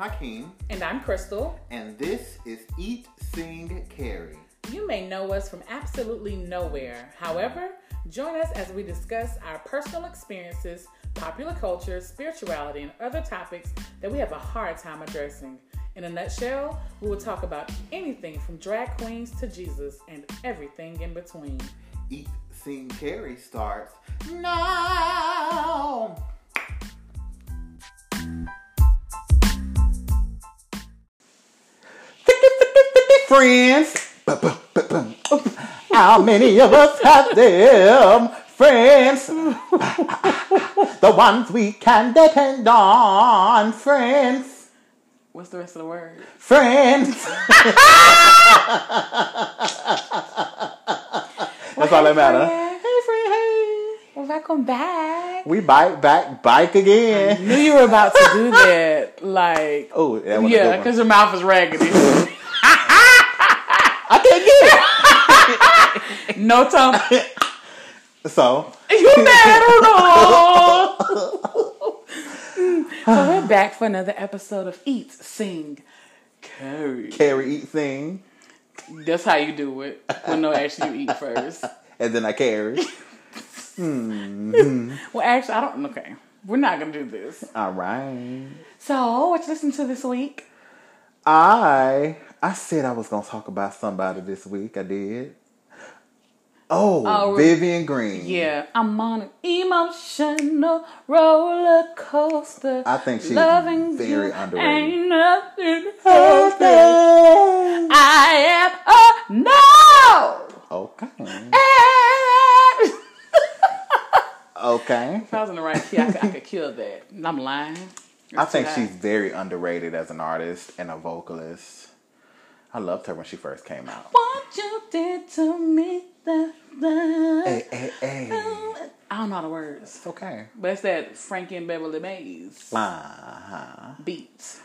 Hakeem. And I'm Crystal. And this is Eat, Sing, Carry. You may know us from absolutely nowhere. However, join us as we discuss our personal experiences, popular culture, spirituality, and other topics that we have a hard time addressing. In a nutshell, we will talk about anything from drag queens to Jesus and everything in between. Eat, Sing, Carry starts now. Friends. How many of us have them friends? the ones we can depend on. Friends. What's the rest of the word? Friends. That's all that matters. Hey, friend, hey. Well, welcome back. We bike back, bike again. I Knew you were about to do that. Like, Oh, that was yeah, because your mouth is raggedy. I can't get it. no tongue. So, You mad or not? so we're back for another episode of Eat, Sing, Carry. carry, eat, sing, That's how you do it. When no, actually you eat first. and then I carry. Hmm. Well, actually, I don't. Okay, we're not gonna do this. All right. So, what you listen to this week? I I said I was gonna talk about somebody this week. I did. Oh, Oh, Vivian Green. Yeah, I'm on an emotional roller coaster. I think she's Loving very you underrated. Ain't nothing happening. I am a no. Okay. Okay. If I was in the right key, I could, I could kill that. I'm lying. I think she's very underrated as an artist and a vocalist. I loved her when she first came out. What you did to me, that, that. Hey, hey, hey. I don't know the words, It's okay. but it's that Frankie and Beverly Maze Uh-huh. beat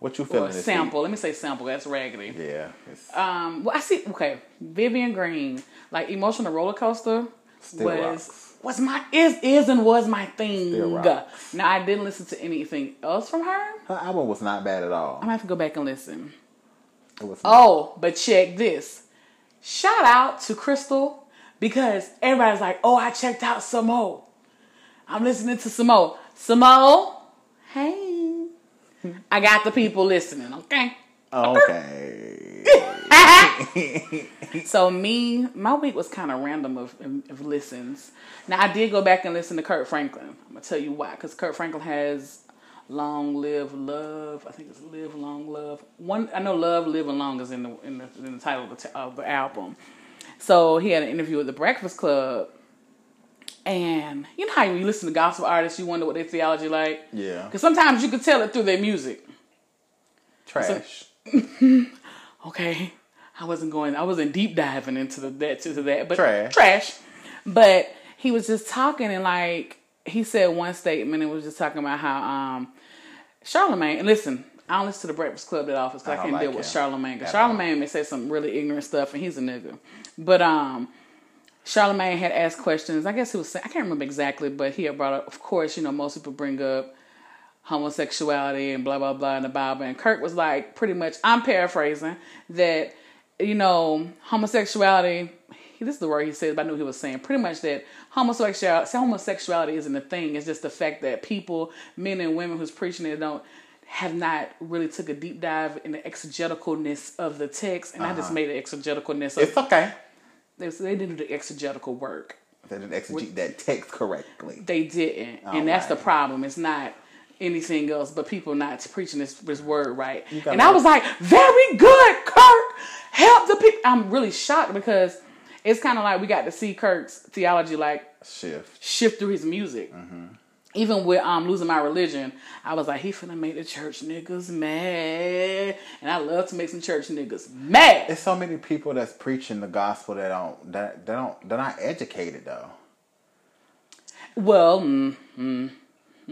What you or feeling this sample. Let me say sample. That's raggedy. Yeah. It's Um, well, I see. Okay, Vivian Green, like emotional roller coaster, Still was rocks. was my is is and was my thing. Now I didn't listen to anything else from her. her album was not bad at all. I'm gonna have to go back and listen. Oh, but check this. Shout out to Crystal because everybody's like, oh, I checked out Samo. I'm listening to Samo. Samo, hey. I got the people listening, okay? okay. So me, my week was kind of random of, of listens. Now I did go back and listen to Kirk Franklin. I'm gonna tell you why, because Kirk Franklin has "Long Live Love." I think it's "Live Long Love." One, I know "Love Live and Long" is in the in the, in the title of the, t- of the album. So he had an interview with the Breakfast Club, and you know how you listen to gospel artists, you wonder what their theology like. Yeah. Because sometimes you can tell it through their music. Trash. okay, I wasn't going, I wasn't deep diving into the, that to that, but Trash. trash. But he was just talking and like he said one statement and was just talking about how um Charlemagne. And listen, I don't listen to the Breakfast Club that often because I, I can't like deal with Charlemagne. Because. Charlemagne may say some really ignorant stuff, and he's a nigga. But um. Charlemagne had asked questions. I guess he was saying, I can't remember exactly, but he had brought up, of course, you know, most people bring up homosexuality and blah, blah, blah in the Bible. And Kirk was like, pretty much, I'm paraphrasing, that, you know, homosexuality, this is the word he said, but I knew he was saying pretty much that homosexuality, homosexuality isn't a thing. It's just the fact that people, men and women who's preaching it, don't have not really took a deep dive in the exegeticalness of the text. And I just uh-huh. made the exegeticalness of It's okay. they, they didn't do the exegetical work. They didn't exegete that text correctly. They didn't, and that's the problem. It's not anything else, but people not preaching this this word right. And I was like, very good, Kirk. Help the people. I'm really shocked because it's kind of like we got to see Kirk's theology like Shift. shift through his music. Even with um losing my religion, I was like, he finna make the church niggas mad, and I love to make some church niggas mad. There's so many people that's preaching the gospel that don't that, they don't they're not educated though. Well, mm, mm,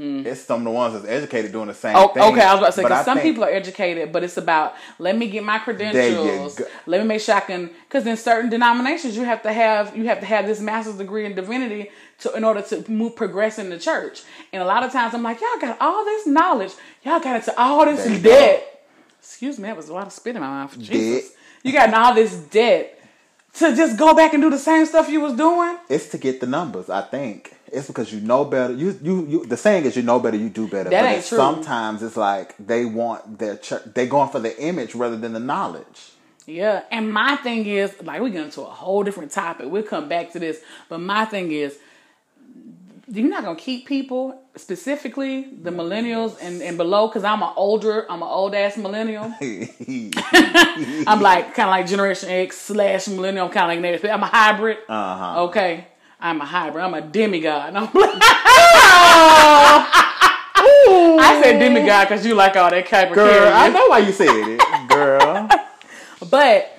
Mm. It's some of the ones that's educated doing the same Oh, thing. okay. I was about to say because some people are educated, but it's about let me get my credentials. Let me make sure I can. Because in certain denominations, you have to have you have to have this master's degree in divinity to in order to move progress in the church. And a lot of times, I'm like, y'all got all this knowledge, y'all got into all this There debt. Excuse me, that was a lot of spit in my mouth. Jesus, you got all this debt to just go back and do the same stuff you was doing. It's to get the numbers. I think it's because you know better. You you you. The saying is you know better, you do better. That but ain't true. Sometimes it's like they want their church. They going for the image rather than the knowledge. Yeah, and my thing is, like, we get into a whole different topic. We'll come back to this, but my thing is, you're not gonna keep people, specifically the millennials and, and below, because I'm an older, I'm an old ass millennial. I'm like kind of like Generation X slash millennial. I'm kind of like native. I'm a hybrid. Uh huh. Okay, I'm a hybrid. I'm a demigod. I'm like, I said demigod because you like all that Kyber Girl, I know why you said it, girl. But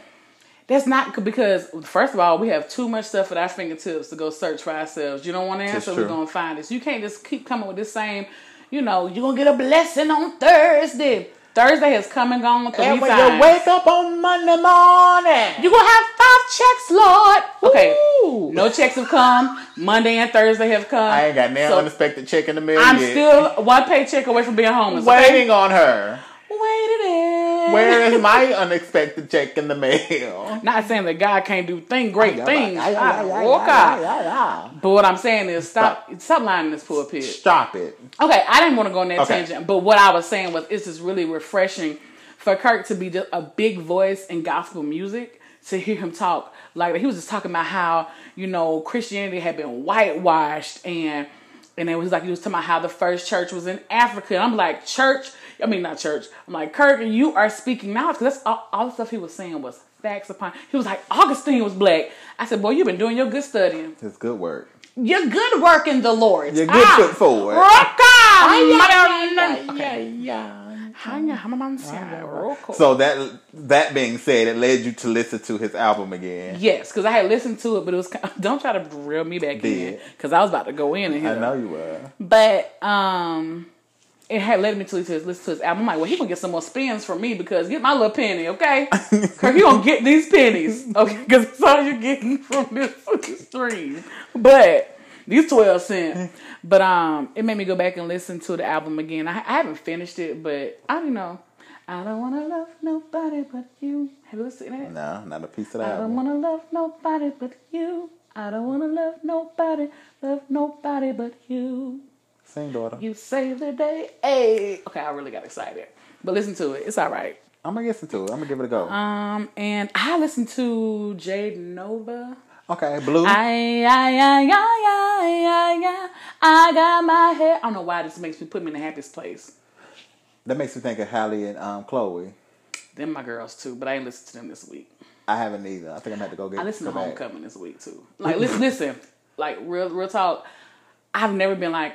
that's not because first of all, we have too much stuff at our fingertips to go search for ourselves. You don't want to answer, we're gonna find it. You can't just keep coming with this same, you know, you're gonna get a blessing on Thursday. Thursday has come and gone three and when times. you wake up on Monday morning, You're gonna have five checks, Lord. Okay. Ooh. No checks have come. Monday and Thursday have come. I ain't got no So unexpected check in the mail I'm yet. still one paycheck away from being homeless. okay? waiting on her. Where is my unexpected check in the mail? Not saying that God can't do thing, great things. Walk out. But what I'm saying is stop stop lying in this pulpit. Stop it. Okay, I didn't want to go on that Okay. tangent, but what I was saying was it's just really refreshing for Kirk to be just a big voice in gospel music to hear him talk like he was just talking about how you know Christianity had been whitewashed and and it was like he was talking about how the first church was in Africa. And I'm like church, I mean not church. I'm like Kirk, you are speaking knowledge because that's all, all the stuff he was saying was facts upon. He was like Augustine was black. I said, boy, you've been doing your good studying. It's good work. Your good work in the Lord. Your good foot forward. Rock on! Yeah, yeah. Hanya, hamamansia, roko. So that that being said, it led you to listen to his album again. Yes, because I had listened to it, but it was kind don't try to reel me back in because I was about to go in and I here. know you were. But um, it had led me to, listen to his album. I'm like, well, he gonna get some more spins from me because get my little penny, okay? Cause he gonna get these pennies, okay? Because that's all you're getting from this stream. But these twelve cent. But um, it made me go back and listen to the album again. I, I haven't finished it, but I don't know. I don't wanna love nobody but you. Have you listened to that? No, not a piece of the I don't wanna love nobody but you. I don't wanna love nobody, love nobody but you. Sing, daughter. You save the day. Hey. Okay, I really got excited. But listen to it. It's all right. I'm gonna listen to it. I'm gonna give it a go. Um, and I listened to Jade Novah. okay, Blue. I, I, I, I, I, I, I, got my hair. I don't know why this makes me put me in the happiest place. that makes me think of Halle and um, Chloe. Them my girls too, but I ain't listened to them this week. I haven't either. I think I'm gonna have to go get. I listened to go back. This week too. Like listen, listen, like real, real talk. I've never been like.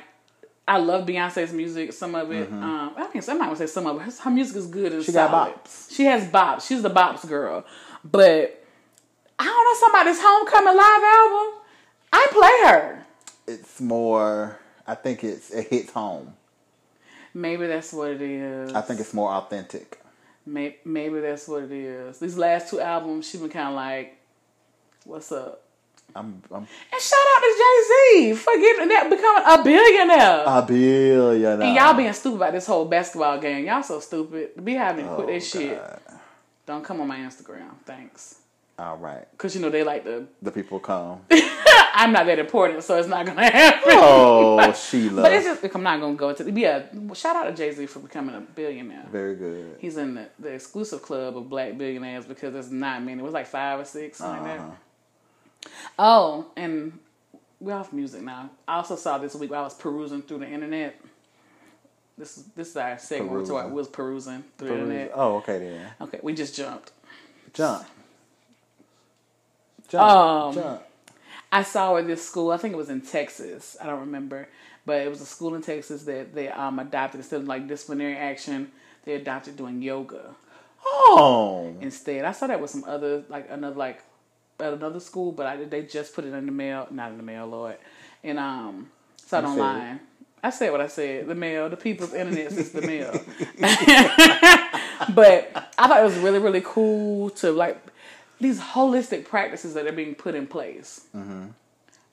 I love Beyonce's music. Some of it, um, I think somebody would say some of it. Her, music is good and Mm-hmm. She got bops. She has bops. She's the bops girl. But I don't know somebody's Homecoming live album. I play her. It's more. I think it's it hits home. Maybe that's what it is. I think it's more authentic. Maybe, maybe that's what it is. These last two albums, she's been kind of like, "What's up?" I'm, I'm And shout out to Jay Z for getting that becoming a billionaire. a billionaire. and y'all being stupid about this whole basketball game. Y'all so stupid. Be having to quit Oh, that shit. Don't come on my Instagram. Thanks. All right, Cause you know they like to. the people come. I'm not that important, so it's not gonna happen. oh, Sheila. But it's just I'm not gonna go into. Yeah, shout out to Jay Z for becoming a billionaire. very good. He's in the, the exclusive club of black billionaires because there's not many. It was like five or six, something like Uh-huh. that. Oh, and we're off music now. I also saw this week while I was perusing through the internet. This is this is our segment to Perusing. was perusing through the internet. Oh, okay then. Okay, we just jumped. Jump. Jump. Um, jump. I saw at this school. I think it was in Texas. I don't remember, but it was a school in Texas that they um adopted instead of like disciplinary action. They adopted doing yoga Oh. instead. I saw that with some other like another like at another school, but I they just put it in the mail, not in the mail, Lord, and um it You said online. I said what I said. The mail, the people's internet is the mail. but I thought it was really, really cool to like these holistic practices that are being put in place. Mm-hmm.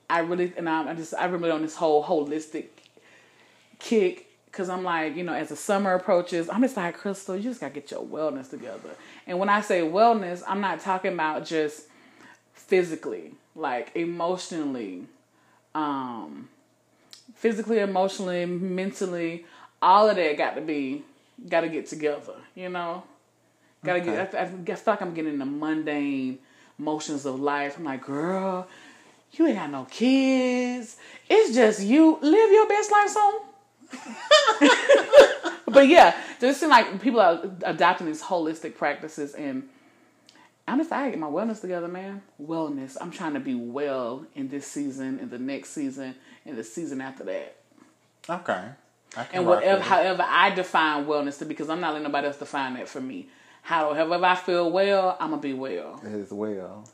I really, and I'm, I just, I remember on this whole holistic kick because I'm like, you know, as the summer approaches, I'm just like, Crystal, you just gotta get your wellness together. And when I say wellness, I'm not talking about just physically, like emotionally, um, physically, emotionally, mentally, all of that got to be, got to get together, you know? Gotta okay. get, I, I, I feel like I'm getting the mundane motions of life. I'm like, girl, you ain't got no kids. It's just you. Live your best life, son. but yeah, just seem like people are adopting these holistic practices, and I'm just I get my wellness together, man. Wellness. I'm trying to be well in this season, in the next season, in the season after that. Okay. and whatever, however I define wellness to, because I'm not letting nobody else define that for me. However, I feel well, I'm gonna be well. As well.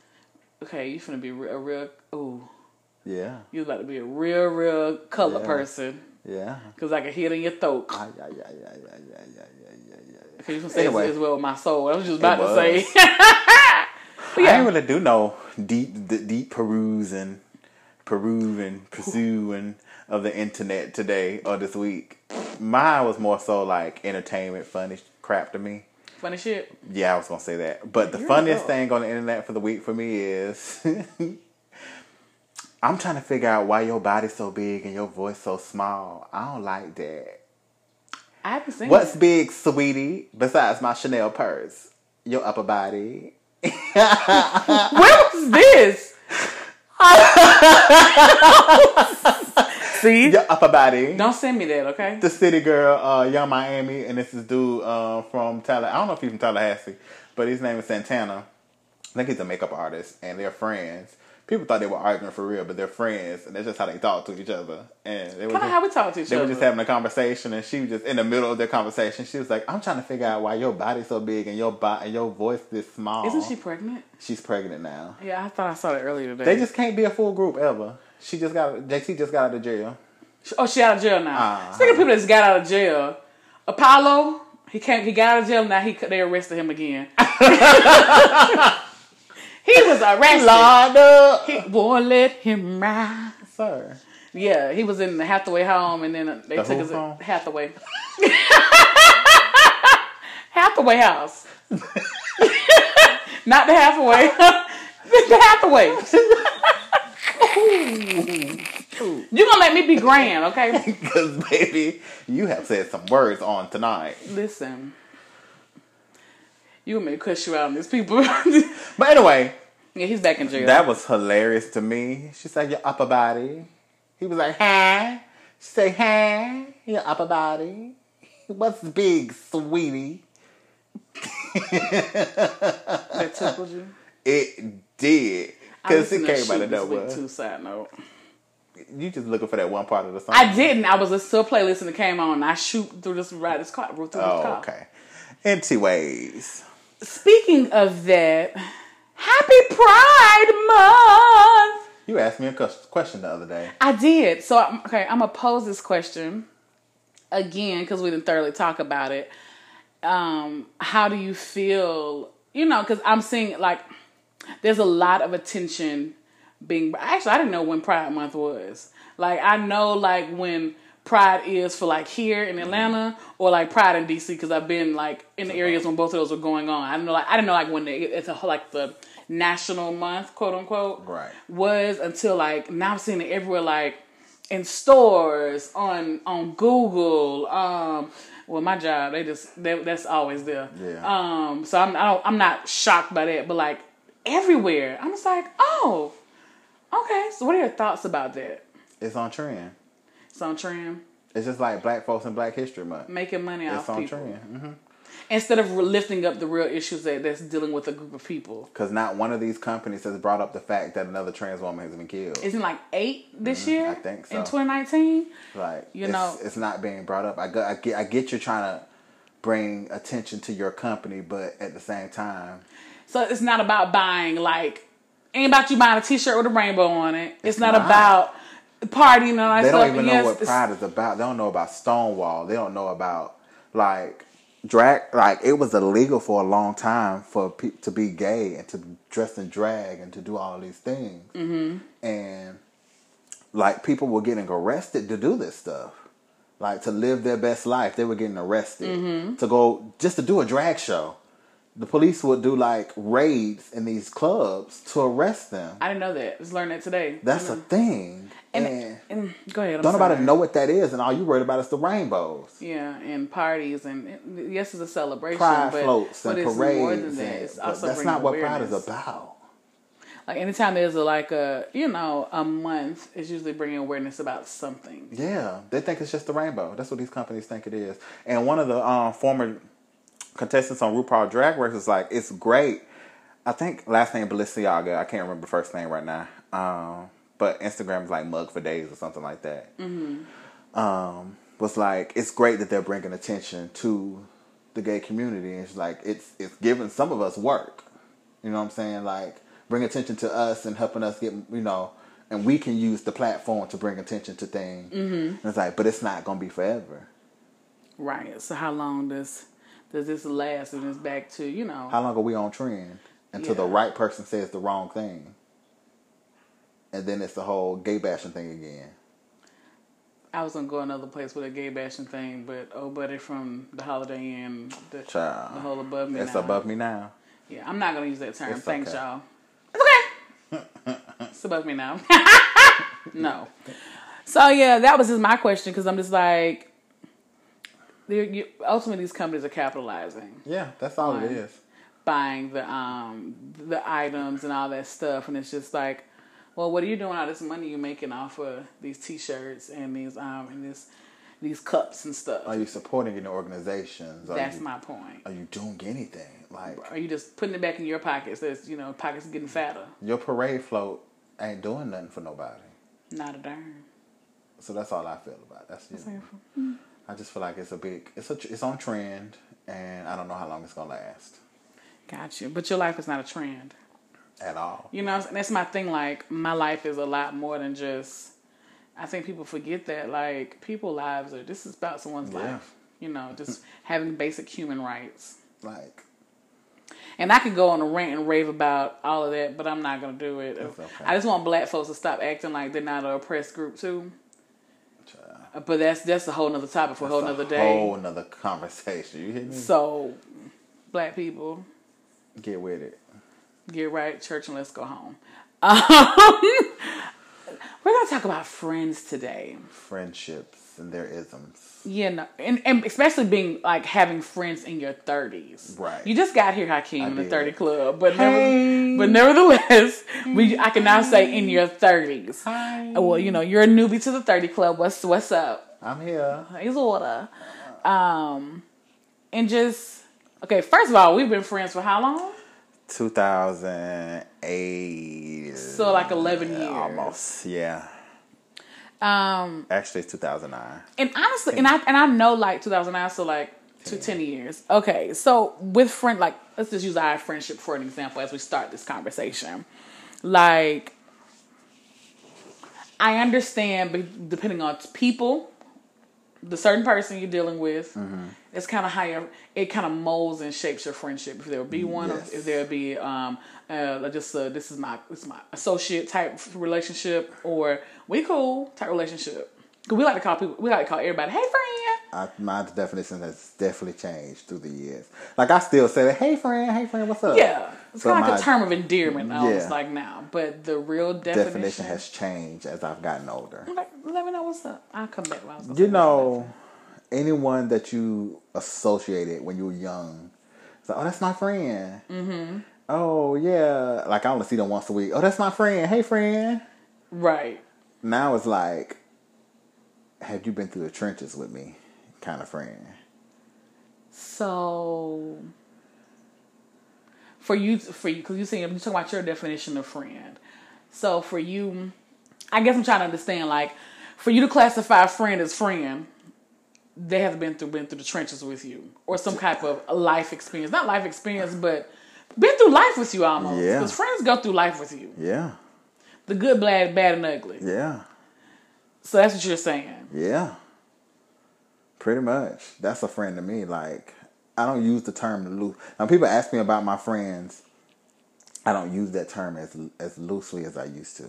Okay, you finna be real, real. Ooh. Yeah. You about to be a real, real color yeah. person. Yeah. Cause I can hear it in your throat. Yeah, yeah, yeah, yeah, yeah, yeah, yeah, yeah. Cause you can say anyway, as well my soul. I was just about to say. yeah. I didn't really do no deep, deep perusing, perusing, pursuing of the internet today or this week. Mine was more so like entertainment, funny crap to me. Funny shit. Yeah, I was gonna say that. But the You're funniest thing on the internet for the week for me is I'm trying to figure out why your body's so big and your voice so small. I don't like that. I haven't seen What's big, sweetie, besides my Chanel purse? Your upper body. Where was this? See? Your upper body. Don't send me that, okay? The city girl, uh, Yung Miami, and this is dude uh, from Tallahassee. I don't know if he's from Tallahassee, but his name is Santana. I think he's a makeup artist, and they're friends people thought they were arguing for real, but they're friends, and that's just how they talk to each other. And they were kind of how we talk to each they other. They were just having a conversation, and she was just in the middle of their conversation. She was like, "I'm trying to figure out why your body's so big and your body and your voice this small." Isn't she pregnant? She's pregnant now. Yeah, I thought I saw it earlier today. They just can't be a full group ever. She just got JT just got out of jail. Oh, she out of jail now. Uh-huh. Speaking of people that's got out of jail, Apollo, he came. He got out of jail now. He they arrested him again. He was arrested. Locked up. He won't let him ride. Sir. Yeah, he was in the Hathaway home, and then they the took his home? Hathaway. Hathaway house. Not the Hathaway. the Hathaway. You gonna let me be grand, okay? Because baby, you have said some words on tonight. Listen, you may cuss you out on these people. but anyway, yeah, he's back in jail. That was hilarious to me. She said, Your upper body. He was like, Huh? She said, Huh? Your upper body. What's big, sweetie? that tickled you? It did. Because it came out of nowhere. Too side note. You just looking for that one part of the song. I didn't. I was listening to a playlist and it came on. I shoot through this ride this car. Through this oh, car. okay. Anyways. Speaking of that, Happy Pride Month. You asked me a question the other day. I did. So okay, I'm gonna pose this question again because we didn't thoroughly talk about it. Um, how do you feel? You know, because I'm seeing like there's a lot of attention being. Actually, I didn't know when Pride Month was. Like I know like when Pride is for like here in Atlanta or like Pride in DC because I've been like in the areas when both of those were going on. I don't know like I didn't know like when they, it's a, whole like the national month, quote unquote, right. was until like now I'm seeing it everywhere, like in stores, on on Google. Um, well, my job, they just they, that's always there. Yeah. Um, so I'm I am not shocked by that, but like everywhere, I'm just like, oh, okay. So what are your thoughts about that? It's on trend. It's on trend. It's just like Black folks and Black History Month. Making money it's off on people. trend. Mm-hmm instead of lifting up the real issues that, that's dealing with a group of people. Because not one of these companies has brought up the fact that another trans woman has been killed. Isn't like eight this mm-hmm, year? I think so. In 2019? Like, you it's, know, it's not being brought up. I, go, I, get, I get you're trying to bring attention to your company, but at the same time. So it's not about buying, like, ain't about you buying a t shirt with a rainbow on it. It's, it's not, not, about partying and all that They don't even yes, know what Pride is about. They don't know about Stonewall. They don't know about like drag. Like it was illegal for a long time for pe- to be gay and to dress in drag and to do all these things. Mm-hmm. And like people were getting arrested to do this stuff. Like to live their best life, they were getting arrested Mm-hmm. to go just to do a drag show. The police would do like raids in these clubs to arrest them. I didn't know that. Just learned that today. That's a thing. And, and and go ahead. I'm don't nobody know what that is, and all you worried about is the rainbows. Yeah, and parties and yes, it's a celebration. Pride but, floats but and it's parades. more than that. It's also that's not what Pride is about. Like anytime there's a, like a you know a month, it's usually bringing awareness about something. Yeah, they think it's just the rainbow. That's what these companies think it is. And one of the um, former contestants on RuPaul Drag Race was like, "It's great." I think last name Balenciaga. I can't remember the first name right now. Um, but Instagram is like Mug for Days or something like that. Um, was like, it's great that they're bringing attention to the gay community. And it's like it's it's giving some of us work. You know what I'm saying? Like bring attention to us and helping us get you know, and we can use the platform to bring attention to things. Mm-hmm. It's like, but it's not gonna be forever. Right. So how long does does this last? And it's back to you know. How long are we on trend until the right person says the wrong thing? And then it's the whole gay bashing thing again. I was gonna go another place with a gay bashing thing, but oh, buddy from the Holiday Inn, the, Child. the whole above me. It's now. above me now. Yeah, I'm not gonna use that term. It's Thanks, okay. y'all. It's okay. it's above me now. no. So yeah, that was just my question because I'm just like, you, ultimately these companies are capitalizing, Yeah, that's all it is. buying the um the items and all that stuff, and it's just like, well, what are you doing all this money you're making off of these T-shirts and these um and this these cups and stuff? Are you supporting any organizations? Are That's you, my point. Are you doing anything? Like Are you just putting it back in your pockets? That's you know pockets getting fatter. your parade float ain't doing nothing for nobody. Not a darn. So that's all I feel about. it. That's just. I just feel like it's a big. It's a. It's on trend, and I don't know how long it's gonna last Got you. But your life is not a trend. At all. You know, and that's my thing. Like, my life is a lot more than just. I think people forget that. Like, people lives are. This is about someone's Yeah. life. You know, just having basic human rights. Like And I could go on a rant and rave about all of that, but I'm not gonna do it. Okay. I just want black folks to stop acting like they're not an oppressed group too. child, But that's that's a whole nother topic for a whole nother day. Whole nother conversation. You hit me. So, black people, Get with it. Get right, church, and let's go home. Um, we're gonna talk about friends today. Friendships and their isms. Yeah, no, and, and especially being like having friends in your thirties. Right. You just got here, Hakeem, in the thirty club, but Hey. never, but nevertheless, we I can now say in your thirties. Hi. Well, you know, you're a newbie to the thirty club. What's what's up? I'm here. He's order. Um, and just okay. First of all, we've been friends for how long? 2008. So like eleven years. Almost. Yeah. Um, Actually, it's 2009. and honestly, and I and I know like 2009, so like to 10 years. Okay, so with friend, like let's just use our friendship for an example as we start this conversation. Like, I understand, but depending on people, the certain person you're dealing with, it's kind of how your, it kind of molds and shapes your friendship. If there will be one, Yes. if there will be um, uh, just uh, this is my this is my associate type relationship, or we cool type relationship. Cause we like to call people, we like to call everybody, hey friend. I, my definition has definitely changed through the years. Like I still say hey friend, hey friend, what's up? Yeah, it's But kind of like a term of endearment almost Yeah. like now. But the real definition, definition has changed as I've gotten older. Like, let me know what's up. I'll come back. When I was You know, anyone that you associated when you were young, it's like, oh, that's my friend. Mm-hmm. Oh yeah, like I only see them once a week. Oh, that's my friend. Hey friend. right. Now it's like, have you been through the trenches with me? Kind of friend. So for you, for you, because you saying you're talking about your definition of friend. So for you, I guess I'm trying to understand. Like, for you to classify a friend as friend, they have been through been through the trenches with you, or some type of life experience. Not life experience, but been through life with you almost. Yeah. Because friends go through life with you. Yeah, The good, bad, bad, and ugly. yeah. So that's what you're saying. Yeah. Pretty much. That's a friend to me. Like, I don't use the term loose. Now, people ask me about my friends. I don't use that term as as loosely as I used to.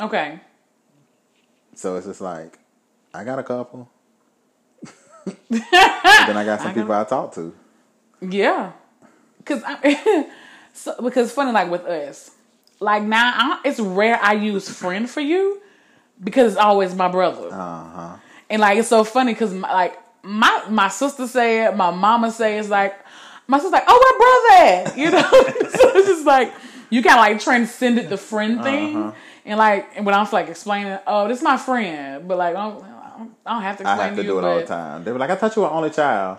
Okay. So it's just like, I got a couple. then I got some I people I talk to. Yeah, cause I, so because funny like with us, like now I, it's rare I use friend for you because it's always my brother, Uh huh. and like it's so funny because like my my sister say it, my mama say it's like my sister's like, oh, my brother? You know, so it's just like you kind of like transcended the friend thing, Uh-huh. and like and when I'm like explaining, oh, this is my friend, but like I don't, I don't- have to I have to you, do it all the time. They were like, I thought you were only child.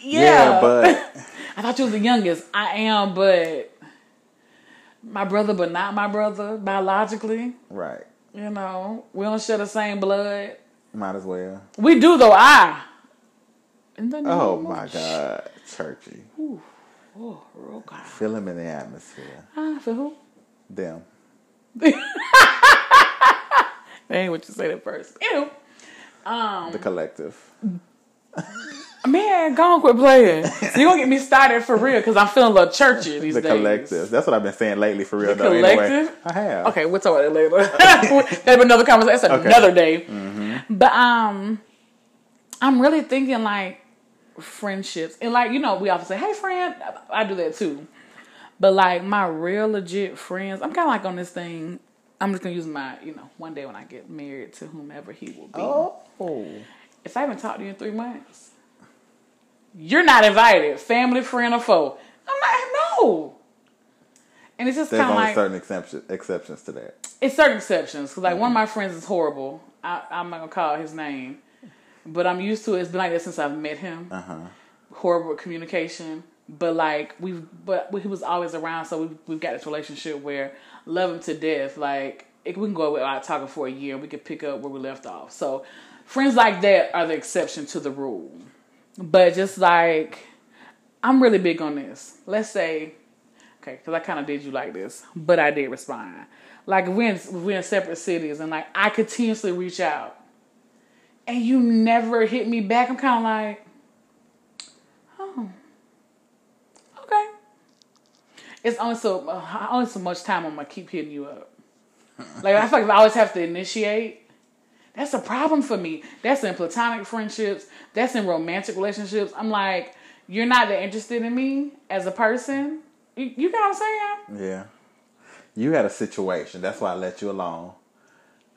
Yeah, but I thought you was the youngest. I am, but my brother, but not my brother biologically. right. You know, we don't share the same blood. Might as well. We do though. I. In the name Oh my God, churchy. Oh, real God. Feel him in the atmosphere. Ah, for who? Them. That ain't what you said at first. Ew. Um, The collective. man, go on, quit playing. So you gonna get me started for real because I'm feeling a little churchy these The days. The collective. That's what I've been saying lately for real The though. Anyway, collective? I have. Okay, we'll talk about that later. That'll be another conversation. That's Okay. another day. But um, I'm really thinking like friendships, and like you know, we often say, "Hey, friend." I do that too. But like my real legit friends, I'm kind of like on this thing. I'm just gonna use my, you know, one day when I get married to whomever he will be. Oh. If I haven't talked to you in three months, you're not invited, family, friend, or foe. I'm not. No. And it's just There's kind of only like certain exception, exceptions to that. it's certain exceptions because like one of my friends is horrible. I, I'm not gonna call his name, but I'm used to it. It's been like that since I've met him. Uh huh. Horrible communication, but like we've but he was always around, so we've we've got this relationship where love him to death. Like it, we can go away without talking for a year, we can pick up where we left off. So friends like that are the exception to the rule. But just like I'm really big on this. Let's say Okay, because I kind of did you like this, but I did respond. Like we're in, we're in separate cities, and like I continuously reach out, and you never hit me back. I'm kind of like, oh, okay. It's only so uh, only so much time I'm gonna keep hitting you up. Like I feel like if I always have to initiate, that's a problem for me. That's in platonic friendships. That's in romantic relationships. I'm like, you're not that interested in me as a person. You, you get what I'm saying? Yeah. You had a situation. That's why I let you alone.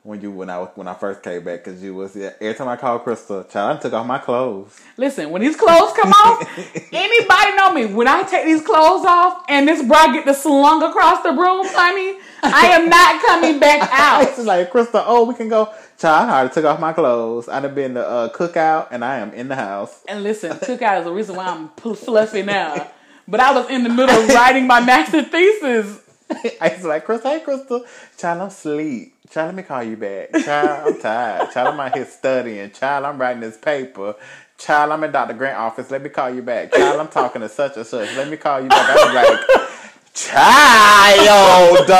When you when I when I first came back, because you was yeah, every time I called Crystal, child, I took off my clothes. Listen, when these clothes come off, anybody know me? When I take these clothes off and this bra get the slung across the room, honey, I am not coming back out. was like, Crystal, oh, we can go. Child, I already took off my clothes. I'd have been the uh, cookout, and I am in the house. And listen, cookout is the reason why I'm fluffy now. But I was in the middle of writing my master thesis. I was like, Crystal, hey, Crystal. Child, I'm asleep. Child, let me call you back. Child, I'm tired. Child, I'm out here studying. Child, I'm writing this paper. Child, I'm in Dr. Grant office. Let me call you back. Child, I'm talking to such and such. Let me call you back. I was like, child.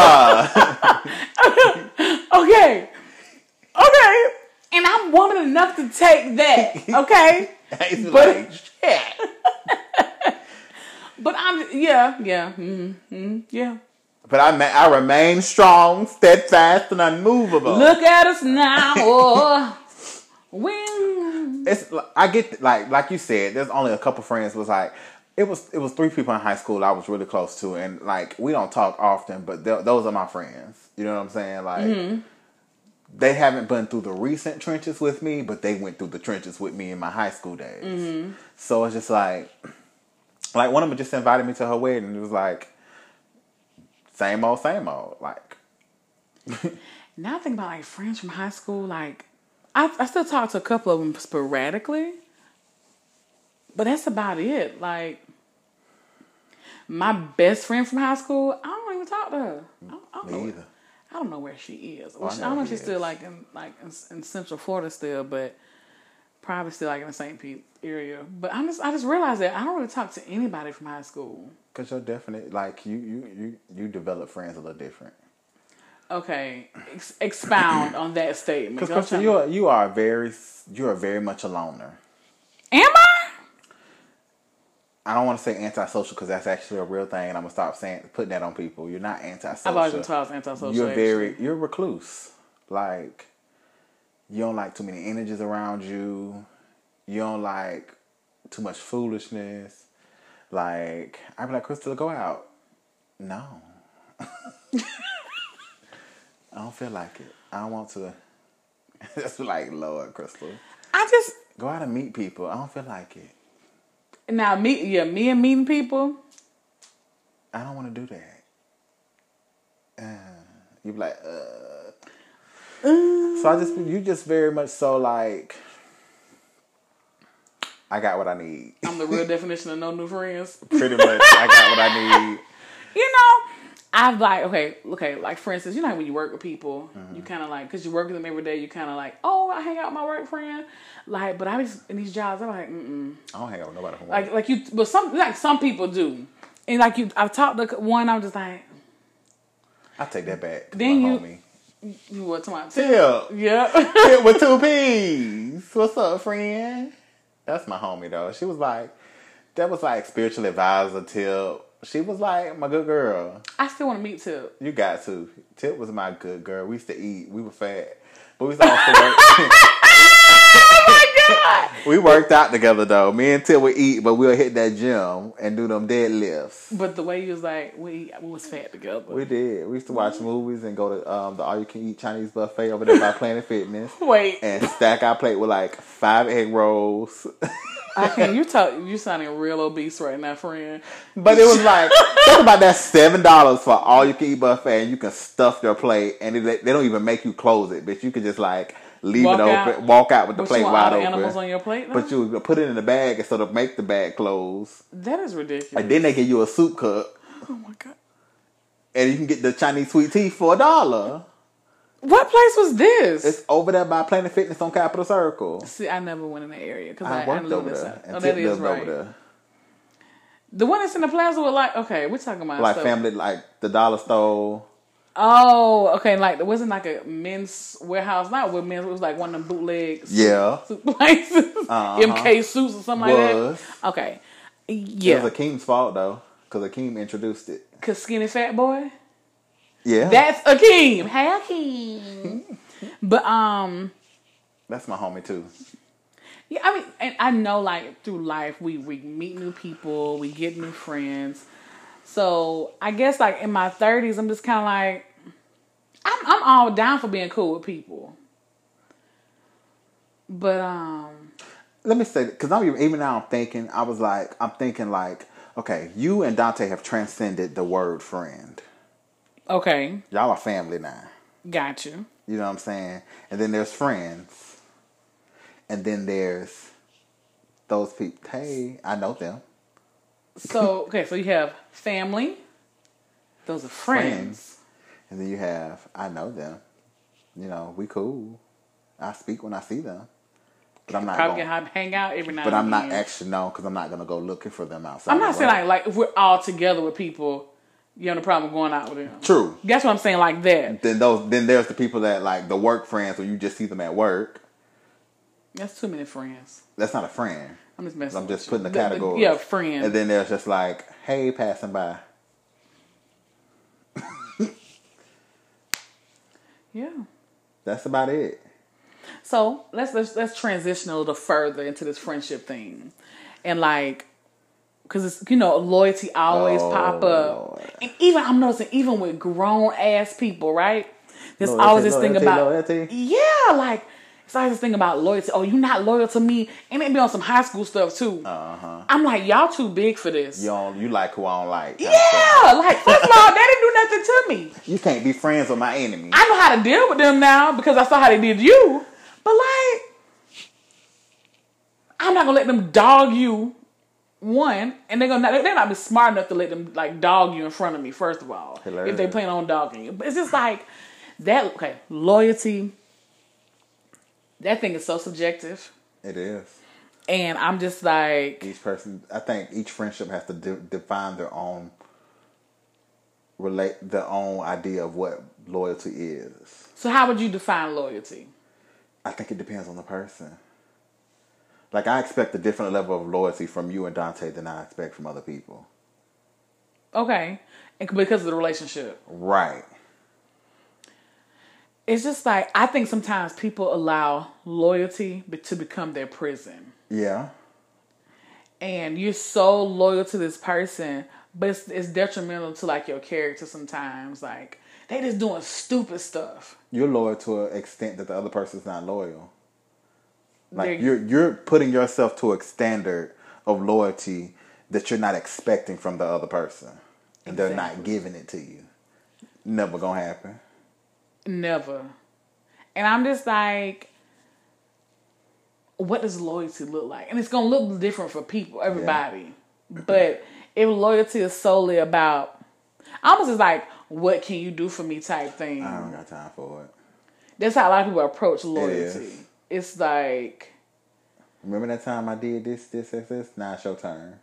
Okay. Okay. And I'm woman enough to take that. Okay. I used to be But- like, shit. But I'm yeah, yeah, mm mm yeah. But I, I remain strong, steadfast, and unmovable. Look at us now. Oh, when it's I get like like you said. There's only a couple friends was like it was it was three people in high school I was really close to, and like we don't talk often, but those are my friends. You know what I'm saying? Like they haven't been through the recent trenches with me, but they went through the trenches with me in my high school days. So it's just like like one of them just invited me to her wedding. It was like same old, same old. Like now I think about like friends from high school. Like I, I still talk to a couple of them sporadically, but that's about it. Like my best friend from high school, I don't even talk to her. I don't, I don't know. me either. I don't know where she is. Oh, I I, don't know if she she's still like in like in, in Central Florida still, but probably still like in St. Pete area. But I'm just I just realized that I don't really talk to anybody from high school. Cause you're definitely like you you you you develop friends a little different. Okay, ex- expound on that statement. Because I'm Crystal, trying- you are you are very you are very much a loner. Am I? I don't want to say antisocial because that's actually a real thing, and I'm gonna stop saying putting that on people. You're not antisocial. I've always been told I antisocial. You're actually. very you're recluse. Like you don't like too many energies around you. You don't like too much foolishness. Like I'd be like, Crystal, go out. No. I don't feel like it. I don't want to. That's like Lord, Crystal. I just Go out and meet people. I don't feel like it. now me yeah me and meeting people. I don't want to do that. Uh, you be like, uh. So I just, you just very much so like, I got what I need. I'm the real definition of no new friends. Pretty much, I got what I need. you know, I've like okay, okay, like for instance, you know how when you work with people, Mm-hmm. you kind of like because you work with them every day, you kind of like, oh, I hang out with my work friend, like, but I was in these jobs, I'm like, mm I don't hang out with nobody from work. like, like you, but some like some people do, and like you, I've talked to one, I'm just like, I take that back. Then you- homie. you what to my Tip. yeah, Tip with two P's. What's up, friend? That's my homie though. She was like, that was like spiritual advisor Tip. She was like my good girl. I still want to meet Tip. You got to. Tip was my good girl. We used to eat. We were fat. But we used to also work. Oh my god! We worked out together though. Me and Tip would eat, but we'll hit that gym and do them deadlifts. But the way you was like, we we was fat together. We did. We used to watch movies and go to um, the all you can eat Chinese buffet over there by Planet Fitness Wait, and stack our plate with like five egg rolls. I can you talk? You sounding real obese right now, friend. But it was like think about that seven dollars for all you can eat buffet, and you can stuff your plate, and they, they don't even make you close it, but you can just like leave Walk it open, out. walk out with the But plate wide open. animals on your plate? but you put it in the bag instead of make the bag close, that is ridiculous. and then they give you a soup cup, oh my god! and you can get the Chinese sweet tea for a dollar. What place was this? It's over there by Planet Fitness on Capitol Circle. See, I never went in that area because I, I I, worked live over there, and Oh, that is right. over there. The one that's in the plaza with like okay, we're talking about Like stuff. family, like the dollar store. Oh, okay. Like it wasn't like a men's warehouse, not with men's. It was like one of them bootleg suit- Yeah. suit places, Uh-huh. MK suits or something like that. Okay, yeah. It was Akeem's fault though, because Akeem introduced it. Cause skinny fat boy. Yeah, That's Akeem. Hey Akeem. but um, that's my homie too. yeah. I mean, and I know like through life we we meet new people, we get new friends. So I guess like in my thirties, I'm just kind of like, I'm I'm all down for being cool with people. But um, Let me say, because I'm even- even now I'm thinking, I was like, I'm thinking like, okay, you and Dante have transcended the word friend. okay, Y'all are family now. got you. You know what I'm saying? And then there's friends, and then there's those people. Hey, I know them. So okay, so you have family. Those are friends. Friends. And then you have, I know them. You know, we cool. I speak when I see them. But I'm not Probably going can hang out every now. But I'm not actually no, because I'm not gonna go looking for them outside. I'm not saying like like if we're all together with people, you have no problem going out with them. true. That's what I'm saying. Like that. Then those then there's the people that like the work friends when you just see them at work. That's too many friends. That's not a friend. I'm just messing. I'm just you. putting the The- the- categories. Yeah, friend. And then there's just like, hey, passing by. Yeah. That's about it. So let's let's let's transition a little further into this friendship thing, and like, because it's you know loyalty always Oh, pop up, Lord. and even I'm noticing even with grown ass people, right? There's Loyalty, always this thing about loyalty. yeah, like it's always this thing about loyalty. Oh, you're not loyal to me, and it be on some high school stuff too. Uh huh. I'm like, y'all too big for this. You don't, you like who I don't like. Yeah, like first of all, they didn't do nothing to me. You can't be friends with my enemy. I know how to deal with them now because I saw how they did you. But like, I'm not gonna let them dog you. One, and they're gonna they're not be smart enough to let them like dog you in front of me. First of all, Hilarious. if they plan on dogging you, but it's just like that. Okay, loyalty. That thing is so subjective, It is. and I'm just like, Each person, I think each friendship has to de- define their own relate their own idea of what loyalty is. So how would you define loyalty? I think it depends on the person. Like I expect a different level of loyalty from you and Dante than I expect from other people. Okay. And because of the relationship. Right. It's just like I think sometimes people allow loyalty to become their prison. Yeah. And you're so loyal to this person, but it's, it's detrimental to like your character sometimes. Like they just doing stupid stuff. You're loyal to an extent that the other person's not loyal. Like They're- you're you're putting yourself to a standard of loyalty that you're not expecting from the other person. And they're not giving it to you. Never gonna happen. Never. And I'm just like, what does loyalty look like? And it's gonna look different for people, everybody. But if loyalty is solely about, almost is like, what can you do for me type thing. I don't got time for it. That's how a lot of people approach loyalty. is. It's like, Remember that time I did this, this, this, this? Now it's your turn.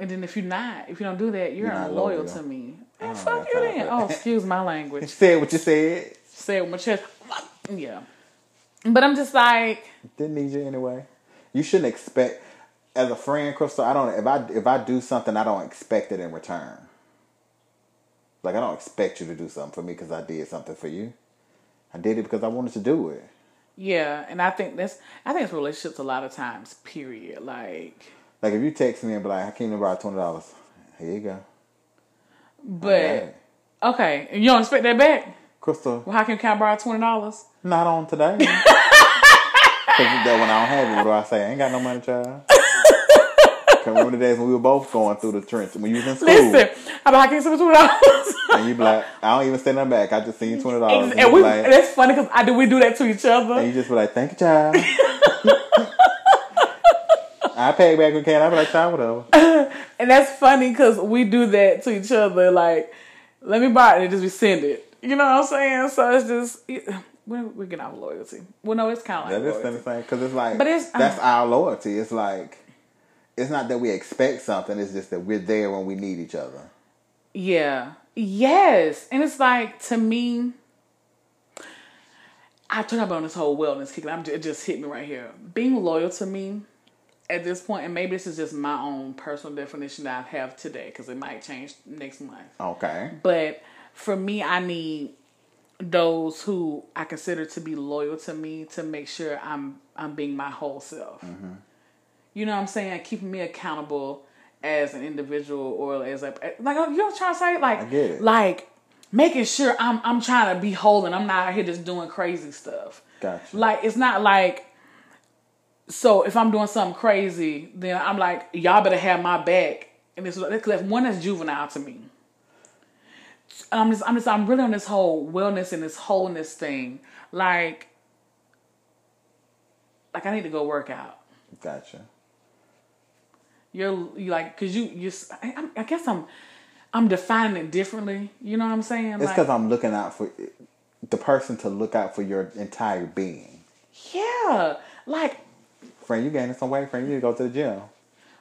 and then if you're not, if you don't do that, you're, You're not unloyal loyal. to me. Man, fuck you then. Oh, excuse my language. Said what you said. Say it with my chest. Yeah. But I'm just like, Didn't need you anyway. You shouldn't expect as a friend, Crystal. I don't. If I if I do something, I don't expect it in return. Like I don't expect you to do something for me because I did something for you. I did it because I wanted to do it. Yeah, and I think that's I think it's relationships a lot of times. Period. Like, Like if you text me and be like, "I came to borrow twenty dollars," here you go. But oh, Okay. okay, and you don't expect that back. Crystal, Well, how can I borrow twenty dollars? not on today. Because that when I don't have it, what do I say? I ain't got no money, child. 'Cause remember the days when we were both going through the trench when you was in school. Listen, how about I can you send me twenty dollars? And you be like, I don't even send them back. I just send you twenty dollars. and we that's funny because I do we do that to each other. And you just be like, thank you, child. I pay back when can. I be like, child, whatever. And that's funny because we do that to each other. Like, let me buy it and just we send it. You know what I'm saying? So it's just we're, we're getting our loyalty. Well, no, it's kind of That like is loyalty. the same because it's like But it's- that's um, our loyalty. It's like it's not that we expect something. It's just that we're there when we need each other. Yeah. Yes. And it's like to me, I talk about this whole wellness kick. I'm it just hit me right here. Being loyal to me at this point, and maybe this is just my own personal definition that I have today because it might change next month. Okay. But for me, I need those who I consider to be loyal to me to make sure I'm I'm being my whole self. Mm-hmm. You know what I'm saying? Keeping me accountable as an individual or as a like you know what I'm trying to say? Like I get it. like making sure I'm I'm trying to be whole and I'm not out here just doing crazy stuff. Gotcha. Like it's not like so if I'm doing something crazy, then I'm like, y'all better have my back. And it's because one is juvenile to me. I'm just, I'm just, I'm really on this whole wellness and this wholeness thing. Like, like I need to go work out. Gotcha. You're, you like, cause you, you, I, I'm- guess I'm, I'm defining it differently. You know what I'm saying? It's Like, because I'm looking out for the person to look out for your entire being. yeah, like, Friend, you gaining some weight, friend. You need to go to the gym.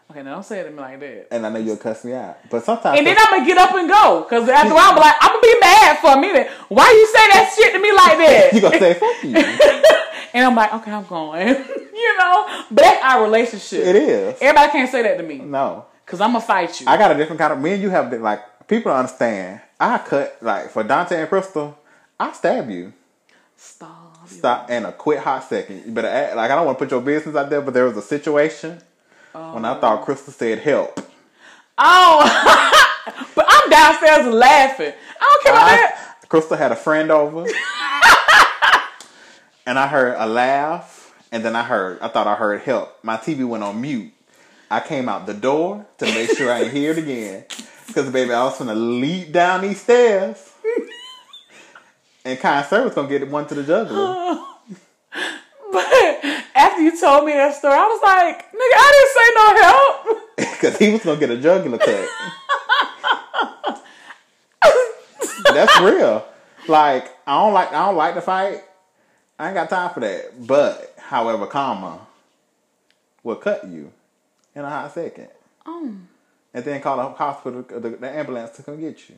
okay, now don't say it to me like that. And I know you'll cuss me out, but sometimes And then I'm gonna get up and go. Cause after a while, I'm like, I'm gonna be mad for a minute. Why you say that shit to me like that? you gonna say fuck you. and I'm like, okay, I'm going. you know, but that's our relationship. it is. Everybody can't say that to me. No. Cause I'm gonna fight you. I got a different kind of. Me and you have the- like people understand. I cut like for Dante and Crystal. I stab you. Stop. Stop in a quick hot second. You better act, like I don't want to put your business out there, but there was a situation oh, when I thought Crystal said help. Oh, but I'm downstairs laughing. I don't care about that. Crystal had a friend over, and I heard a laugh, and then I heard. I thought I heard help. My TV went on mute. I came out the door to make sure I didn't hear it again, because baby, I was gonna leap down these stairs. And kind sir was gonna get one to the jugular. But after you told me that story, I was like, nigga, I didn't say no help. Because he was gonna get a jugular cut. That's real. Like I don't like I don't like to fight. I ain't got time for that. But however, comma will cut you in a hot second. Oh. And then call the hospital, the, the ambulance to come get you.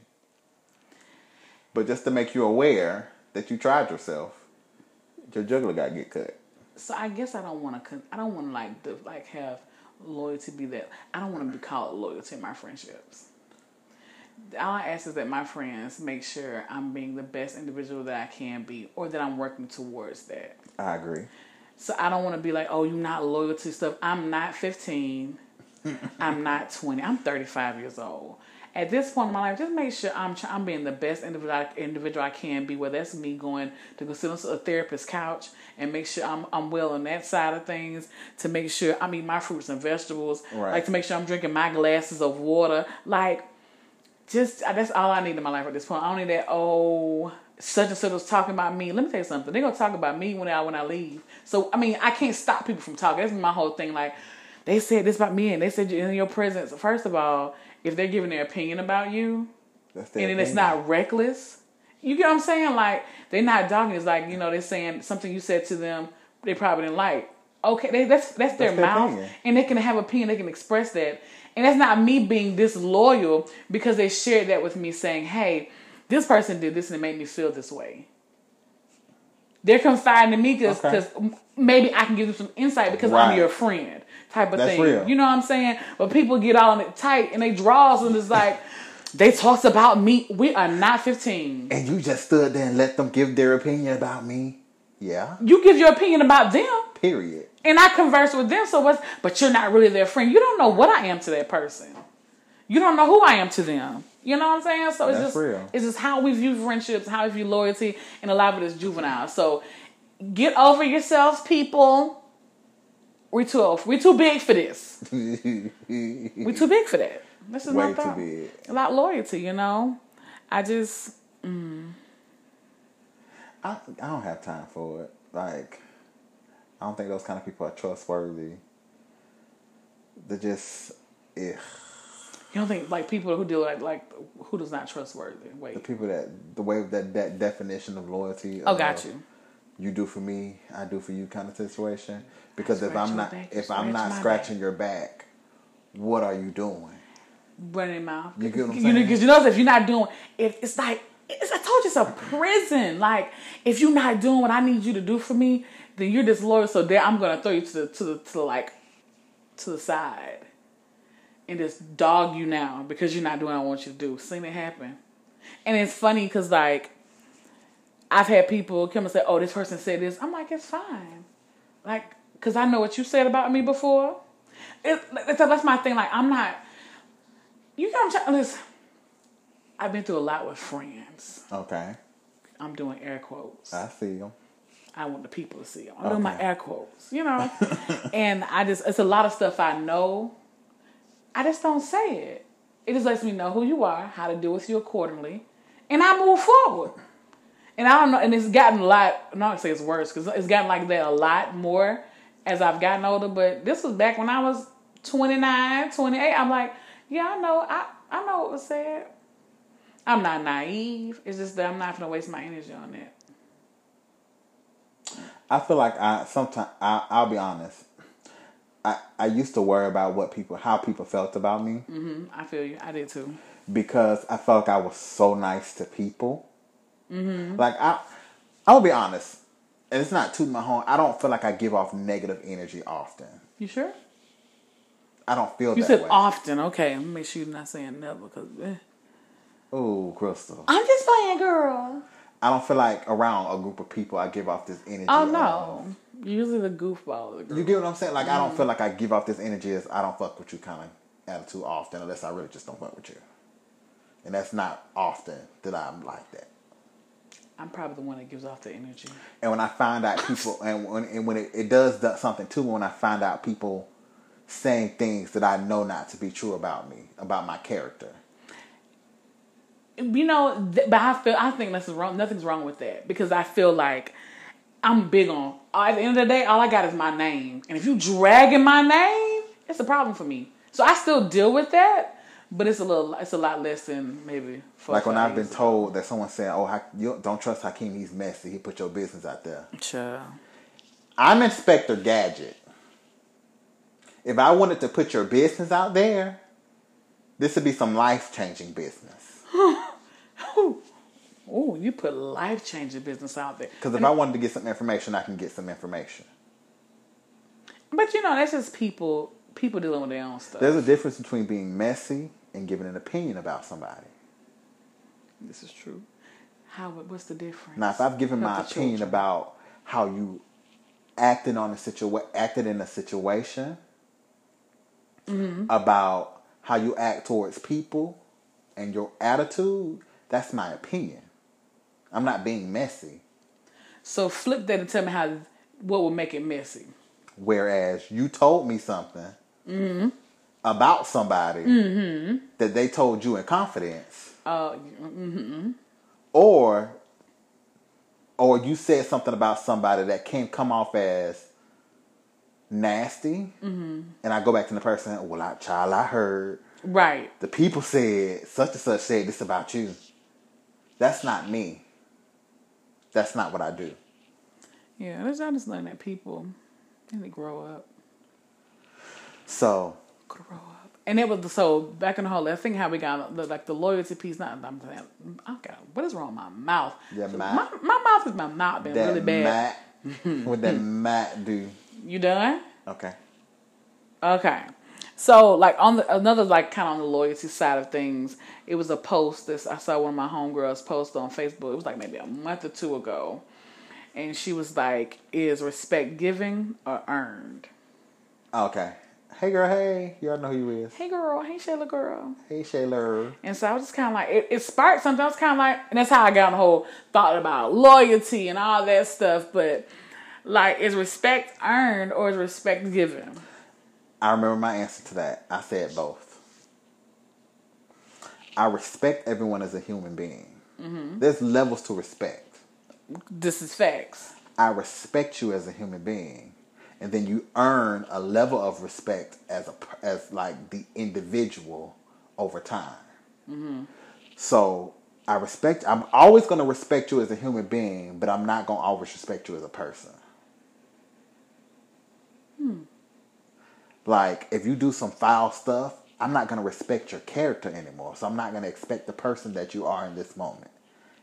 But just to make you aware that you tried yourself, your jugular got to get cut. So I guess I don't want to. I don't want to like the, like have loyalty be that. I don't want to be called loyalty in my friendships. All I ask is that my friends make sure I'm being the best individual that I can be, or that I'm working towards that. I agree. So I don't want to be like, oh, you're not loyal to stuff. I'm not 15. I'm not 20. I'm 35 years old. At this point in my life, just make sure I'm I'm being the best individual I, individual I can be. Whether that's me going to go sit on a therapist's couch and make sure I'm I'm well on that side of things. To make sure I'm eating my fruits and vegetables. Right. Like to make sure I'm drinking my glasses of water. Like just that's all I need in my life at this point. I don't need that. Oh, such and such was talking about me. Let me tell you something. They're gonna talk about me when I when I leave. So I mean, I can't stop people from talking. That's my whole thing. Like they said this about me, and they said you're in your presence. First of all, if they're giving their opinion about you, and then opinion. it's not reckless, you get what I'm saying? Like they're not dogging. It's like you know they're saying something you said to them they probably didn't like. Okay, they, that's that's their That's their mouth, opinion. and they can have opinion. They can express that, and that's not me being disloyal because they shared that with me, saying, "Hey, this person did this and it made me feel this way." They're confiding in me because Okay. maybe I can give them some insight because Right. I'm your friend, type of That's thing. real. You know what I'm saying? But people get all in it tight and they draws and it's like they talks about me. We are not 15. And you just stood there and let them give their opinion about me. Yeah. You give your opinion about them. Period. and I converse with them. So what's? But you're not really their friend. You don't know what I am to that person. You don't know who I am to them. You know what I'm saying? So it's That's just real. it's just how we view friendships, how we view loyalty, and a lot of it is juvenile. So get over yourselves, people. We're too We're too big for this. we're too big for that. This is Way my too thought. big. About loyalty, you know. I just mm. I, I don't have time for it. Like, I don't think those kind of people are trustworthy. They're just, ugh. You don't think like people who deal like like who does not trustworthy. The Wait. people that, the way that, that definition of loyalty. Oh, of, got you. You do for me, I do for you kind of situation. Because if I'm not, back, if I'm not scratching your back, what are you doing? running mouth. You get what I'm saying? because you know if you're not doing, if it's like it's, I told you it's a prison. Like if you're not doing what I need you to do for me, then you're disloyal. So there, I'm gonna throw you to the to the to the, like to the side and just dog you now because you're not doing what I want you to do. Seen it happen, and it's funny because like I've had people come and say, "Oh, this person said this." I'm like, it's fine, like because I know what you said about me before. It, it's, that's my thing. Like I'm not. You know, what I'm trying. Listen, I've been through a lot with friends. Okay. I'm doing air quotes. I see them. I want the people to see them. I'm doing my air quotes, you know. and I just, it's a lot of stuff I know. I just don't say it. It just lets me know who you are, how to deal with you accordingly, and I move forward. And I don't know, and it's gotten a lot. I'm not gonna say it's worse because it's gotten like that a lot more as I've gotten older. But this was back when I was 29, 28. I'm like, yeah, I know, I I know what was said. I'm not naive. It's just that I'm not gonna waste my energy on that. I feel like I sometimes I I'll be honest. I I used to worry about what people how people felt about me Mm-hmm. I feel you. I did too. because I felt like I was so nice to people. Mm-hmm. Like I I'll be honest, and it's not tooting my horn. I don't feel like I give off negative energy often. You sure? I don't feel You that said way. often. Okay, make sure you're not saying never. Cause eh. Oh, Crystal. I'm just playing, girl. I don't feel like around a group of people I give off this energy. Oh no, You're usually the goofball of the. You get what I'm saying? Like I Mm-hmm. don't feel like I give off this energy as I don't fuck with you kind of attitude often unless I really just don't fuck with you. And that's not often that I'm like that. I'm probably the one that gives off the energy. And when I find out people, and when, and when it, it does something too, when I find out people saying things that I know not to be true about me, about my character. You know, th- but I feel I think nothing's wrong. Nothing's wrong with that because I feel like I'm big on. Uh, at the end of the day, all I got is my name, and if you dragging my name, it's a problem for me. So I still deal with that, but it's a little, it's a lot less than maybe. Like when I've been told that someone said, "Oh, you don't trust Hakeem. He's messy. He put your business out there." Child. I'm Inspector Gadget. If I wanted to put your business out there, this would be some life changing business. Oh, you put life changing business out there. Because if I wanted to get some information, I can get some information. But you know, that's just people people dealing with their own stuff. There's a difference between being messy and giving an opinion about somebody. this is true. How? What's the difference? Now, if I've given Help my opinion children. about how you acted on a situa- acted in a situation, Mm-hmm. about how you act towards people and your attitude, that's my opinion. I'm not being messy. So flip that and tell me how what would make it messy. Whereas you told me something Mm-hmm. about somebody that they told you in confidence, Uh, or or you said something about somebody that can come off as nasty, Mm-hmm. and I go back to the person. Well, I child, I heard right. the people said such and such said this about you. That's not me. That's not what I do. Yeah, that's I just learned that people they need to grow up. So Grow up. And it was so back in the whole. I think how we got the, like the loyalty piece. Not I'm saying. I got what is wrong with my mouth? Yeah, So? My, my mouth is my mouth been really bad. Matt, what that Matt do? You done? Okay. Okay. So like on the another like kind of on the loyalty side of things, it was a post that I saw one of my homegirls post on Facebook. It was like maybe a month or two ago. And she was like, Is respect given or earned? Oh, okay. Hey girl, hey. y'all know who you is. Hey girl, hey Shayla girl. Hey Shayla. And so I was just kind of like, it, it sparked something. I was kind of like, and that's how I got the whole thought about loyalty and all that stuff. But like, is respect earned or is respect given? I remember my answer to that. I said both. I respect everyone as a human being. Mm-hmm. There's levels to respect. This is facts. I respect you as a human being, and then you earn a level of respect as a as like the individual over time. Mm-hmm. So I respect. I'm always going to respect you as a human being, but I'm not going to always respect you as a person. Hmm. Like if you do some foul stuff, I'm not going to respect your character anymore. So I'm not going to expect the person that you are in this moment.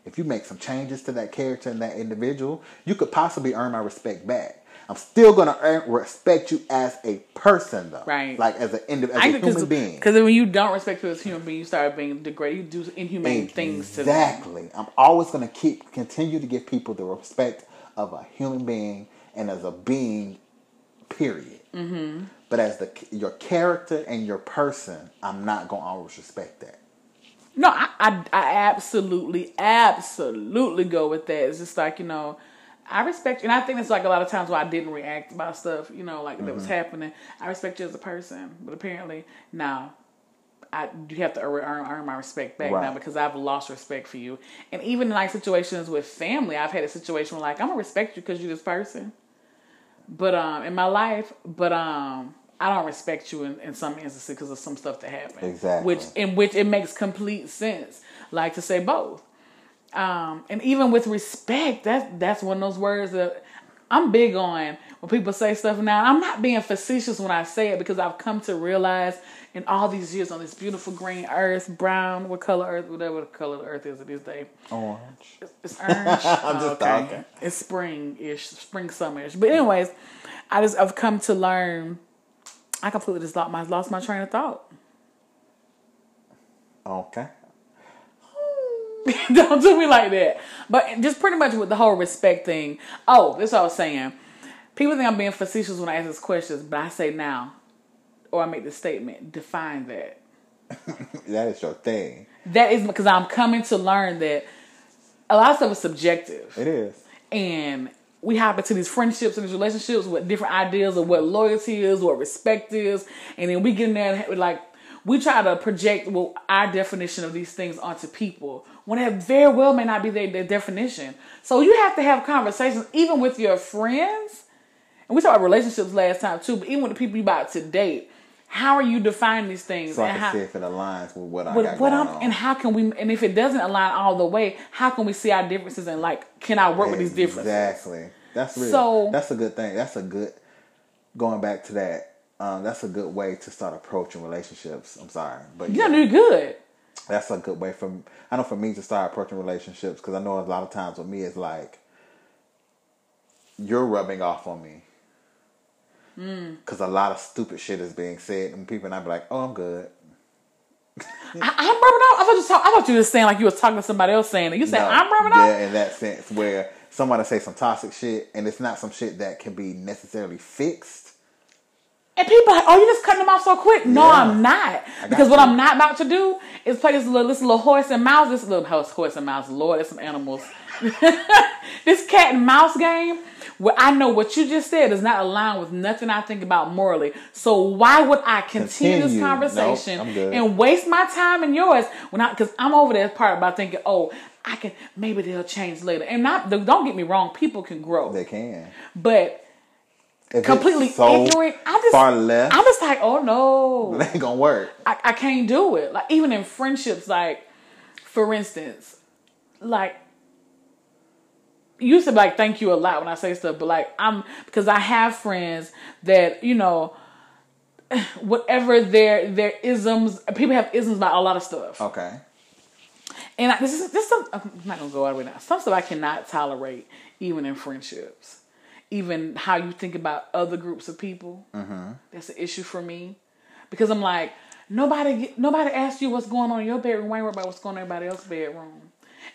If you make some changes to that character and that individual, you could possibly earn my respect back. I'm still going to respect you as a person, though. Right. Like as an indi- as a human being. Because when you don't respect you as a human being, you start being degraded. You do inhumane things to. Exactly. I'm always going to keep continue to give people the respect of a human being and as a being. Period. Mm-hmm. But as the your character and your person, I'm not going to always respect that. No, I, I, I absolutely, absolutely go with that. It's just like, you know, I respect you. And I think it's like a lot of times why I didn't react about stuff, you know, like that Mm-hmm. was happening. I respect you as a person. But apparently, now, I you have to earn, earn, earn my respect back now because I've lost respect for you. And even in like situations with family, I've had a situation where like, I'm going to respect you because you're this person. But um, in my life, but um, I don't respect you in, in some instances because of some stuff that happened. Exactly. Which in which it makes complete sense, like to say both. Um, and even with respect, that's that's one of those words that I'm big on when people say stuff now. I'm not being facetious when I say it because I've come to realize in all these years on this beautiful green earth, brown, what color earth, whatever the color the earth is these days. Orange. It's orange. I'm Oh, just talking. It's spring ish, spring summer-ish. But anyways, I just I've come to learn. I completely just lost my lost my train of thought. Okay. Don't do me like that. But just pretty much with the whole respect thing. Oh, this is what I was saying. People think I'm being facetious when I ask these questions, but I say now, or I make the statement, define that. That is your thing. That is because I'm coming to learn that a lot of stuff is subjective. It is. and we hop into these friendships and these relationships with different ideas of what loyalty is, what respect is, and then we get in there and like we try to project well our definition of these things onto people when it very well may not be their, their definition. So you have to have conversations even with your friends. And we talked about relationships last time too, but even with the people you about to date, how are you defining these things? So I can how, see if it aligns with what I what, got what I'm, on. and how can we and if it doesn't align all the way, how can we see our differences and like can I work with these differences? Exactly. That's really So- that's a good thing. That's a good going back to that. Um, that's a good way to start approaching relationships. I'm sorry, but yeah, gotta do good. That's a good way for I know for me to start approaching relationships because I know a lot of times with me it's like you're rubbing off on me. Mm. Because a lot of stupid shit is being said, and people and I be like, "Oh, I'm good." I, I'm rubbing off. I thought you talk, I thought you were saying like you was talking to somebody else saying it. You said No, I'm rubbing off. yeah, in that sense, where somebody say some toxic shit, and it's not some shit that can be necessarily fixed. And people are like, oh, you just cutting them off so quick. No, Yeah. I'm not. Because what. I'm not about to do is play this little, this little horse and mouse, this little horse, horse and mouse. Lord, there's some animals. this cat and mouse game, where I know what you just said does not align with nothing I think about morally. So why would I continue, this Continue. Nope, conversation I'm and waste my time and yours when I? Because I'm over that part about thinking, oh, I can maybe they'll change later. And not don't get me wrong, people can grow, They can. but If completely so ignorant. I'm just far left. I'm just like, oh no. it ain't gonna work. I, I can't do it. Like even in friendships, like for instance, like used to like thank you a lot when I say stuff, but like I'm because I have friends that you know whatever their their isms people have isms about a lot of stuff. Okay. And I, this is this is some, I'm not gonna go the way down. Some stuff I cannot tolerate, even in friendships. Even how you think about other groups of people. Mm-hmm. That's an issue for me, because I'm like nobody nobody asked you what's going on in your bedroom. Why worry about what's going on in everybody else's bedroom?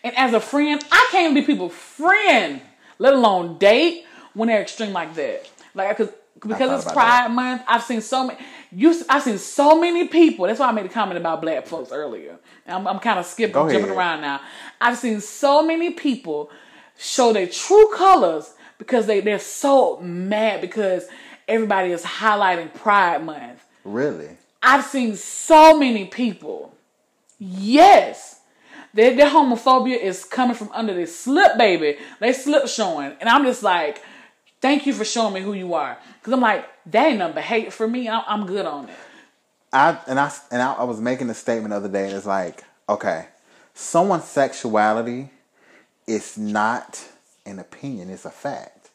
And as a friend, I can't be people's friend, let alone date when they're extreme like that. Like because because it's Pride Month, I've seen so many. You, I've seen so many people. That's why I made a comment about black folks earlier. And I'm, I'm kind of skipping, jumping around now. I've seen so many people show their true colors because they they're so mad because everybody is highlighting Pride Month. Really? I've seen so many people. Yes. Their, their homophobia is coming from under their slip, baby. They slip showing. And I'm just like, thank you for showing me who you are. Because I'm like, that ain't nothing but hate for me. I'm, I'm good on it. I and I and I, I was making a statement the other day, and it's like, okay, someone's sexuality is not an opinion; it's a fact.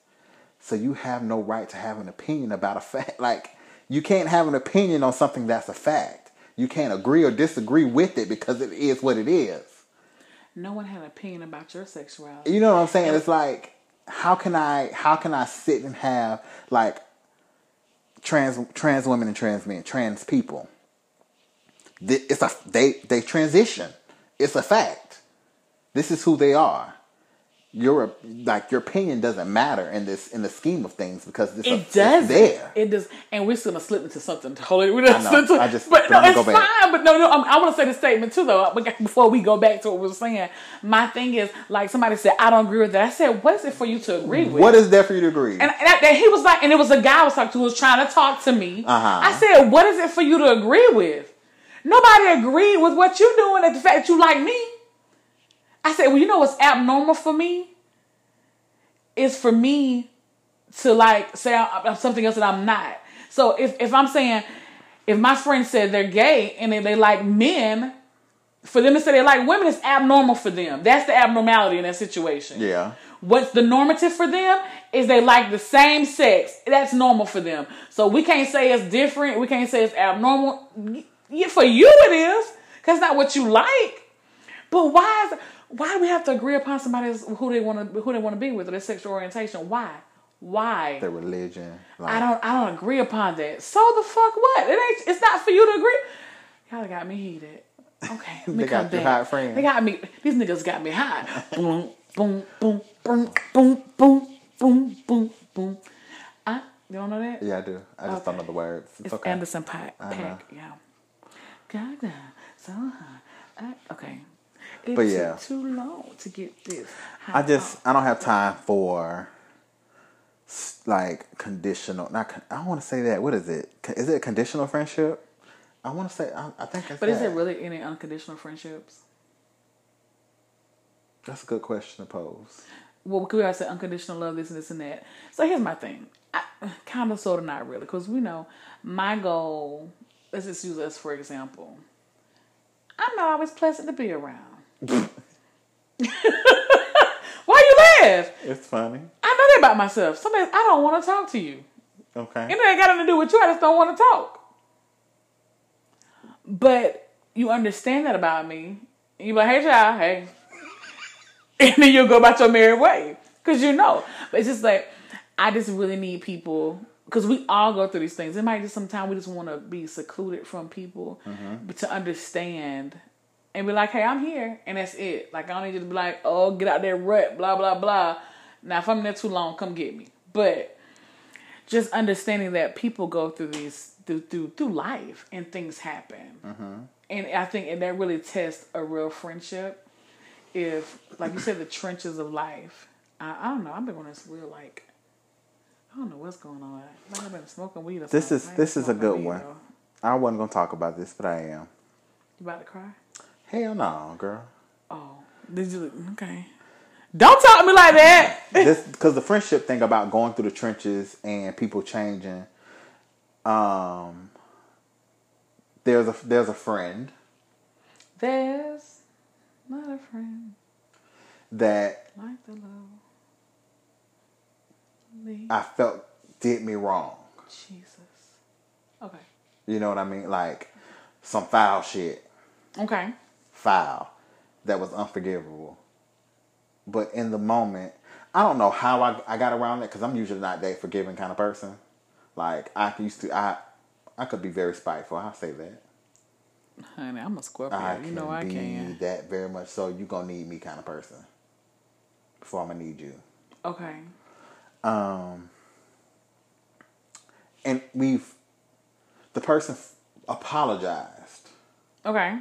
So you have no right to have an opinion about a fact. Like you can't have an opinion on something that's a fact. You can't agree or disagree with it because it is what it is. No one had an opinion about your sexuality. You know what I'm saying? It's like how can I how can I sit and have like trans trans women and trans men, trans people. It's a they they transition. It's a fact. This is who they are. Your like your opinion doesn't matter in this in the scheme of things because a, It does. there. It does. And we're still gonna slip into something totally. We're gonna I know. slip into, I just- but no, it's go back. fine. But no, no. I'm, I want to say the statement too, though. Before we go back to what we were saying, my thing is like somebody said, I don't agree with that. I said, what is it for you to agree with? What is there for you to agree? And, and, that- and he was like, and it was a guy I was talking to who was trying to talk to me. Uh-huh. I said, what is it for you to agree with? Nobody agreed with what you're doing at the fact that you like me. I said, well, you know what's abnormal for me? Is for me to like say I'm something else that I'm not. So if, if I'm saying, if my friend said they're gay and they, they like men, for them to say they like women is abnormal for them. That's the abnormality in that situation. yeah. What's the normative for them is they like the same sex. That's normal for them. So we can't say it's different. We can't say it's abnormal. For you it is, cause not what you like. But why is why do we have to agree upon somebody's who they want to who they want to be with or their sexual orientation? Why? Why? Their religion. Like, I don't I don't agree upon that. So the fuck what? It ain't. It's not for you to agree. Y'all got me heated. Okay, They got you hot, friend. They got me. These niggas got me hot. boom, boom, boom, boom, boom, boom, boom, boom, boom. I, you don't know that? Yeah, I do. I just don't know the words. It's, It's okay. Anderson .Paak. .Paak. Yeah. Gaga, so hot. I- Okay. It But yeah. too long to get this. I just I don't have time for like conditional. Not con- I don't want to say that. What is it a conditional friendship? I want to say. I, I think. That's But is that. there really any unconditional friendships? That's a good question to pose. well, we always say unconditional love, this and this and that. So here's my thing. I, kind of, sort of, not really, because we know my goal. Let's just use us for example. I'm not always pleasant to be around. Why you laugh? It's funny. I know that about myself. Sometimes I don't want to talk to you. Okay. And It ain't got nothing to do with you. I just don't want to talk. But you understand that about me. You be like, hey, child, hey. And then you'll go about your merry way. Because you know. But it's just like, I just really need people. Because we all go through these things. It might just sometimes we just want to be secluded from people. But to understand and be like, hey, I'm here. And that's it. Like, I don't need you to be like, oh, get out there, rut, blah, blah, blah. Now, if I'm there too long, come get me. But just understanding that people go through these through through, through life and things happen, mm-hmm. and I think and that really tests a real friendship. If, like you said, the trenches of life. I, I don't know. I've been on this real like. I don't know what's going on. Like I've been smoking weed. Or This something. is- this is a good weed, one. though. I wasn't gonna talk about this, but I am. You about to cry? Hell no, girl. Oh, did you? Okay. Don't talk to me like that. this because the friendship thing about going through the trenches and people changing. Um, there's a there's a friend There's not a friend that like the love. I felt did me wrong. Jesus. Okay. You know what I mean? Like some foul shit, Okay. Foul that was unforgivable. But in the moment, I don't know how I, I got around it because I'm usually not that forgiving kind of person. Like I used to, I I could be very spiteful. I'll say that. Honey, I'm a Scorpio. I you can know I be can. that very much. So you gonna need me kind of person before I'm gonna need you. Okay. Um, and we've the person f- apologized Okay.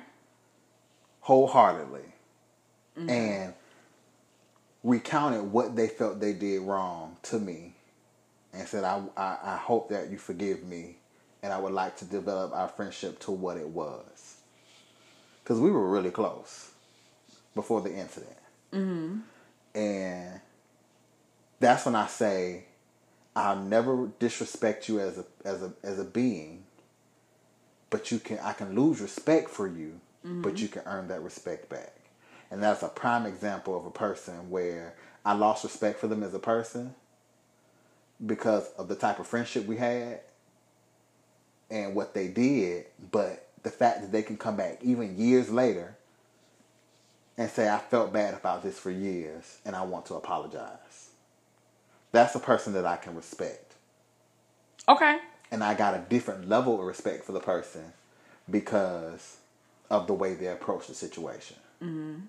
Wholeheartedly Mm-hmm. and recounted what they felt they did wrong to me and said I, I i hope that you forgive me and i would like to develop our friendship to what it was because we were really close before the incident Mm-hmm. and that's when i say i'll never disrespect you as a as a as a being but you can I can lose respect for you, but you can earn that respect back. And that's a prime example of a person where I lost respect for them as a person because of the type of friendship we had and what they did, but the fact that they can come back even years later and say I felt bad about this for years and I want to apologize. That's a person that I can respect Okay. and I got a different level of respect for the person because of the way they approach the situation. Mm-hmm.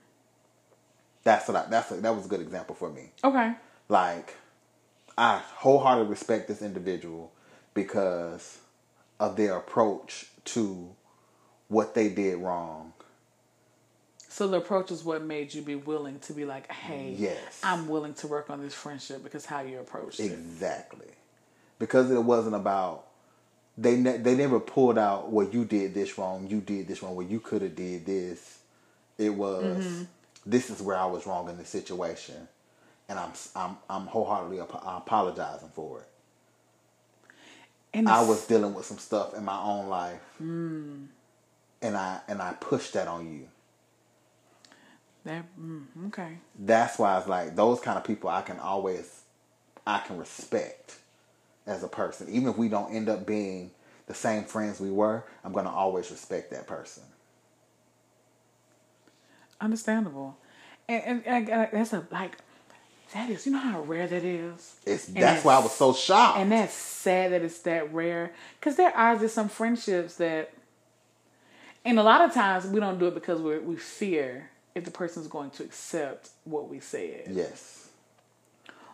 That's what I, that's a, that was a good example for me. Okay. Like, I wholeheartedly respect this individual because of their approach to what they did wrong. So the approach is what made you be willing to be like, hey, Yes. I'm willing to work on this friendship because how you approached it. Exactly, because it wasn't about they ne- they never pulled out well you did this wrong, you did this wrong, well you could have did this. It was this is where I was wrong in the situation, and I'm I'm I'm wholeheartedly ap- apologizing for it. And I was dealing with some stuff in my own life, and I and I pushed that on you. that mm, okay. That's why it's like those kind of people I can always I can respect as a person. Even if we don't end up being the same friends we were, I'm gonna always respect that person. Understandable. And, and, and, and that's a like that is you know how rare that is. It's And that's why I was so shocked. And that's sad that it's that rare. Because there are just some friendships that, and a lot of times we don't do it because we we fear if the person's going to accept what we said yes.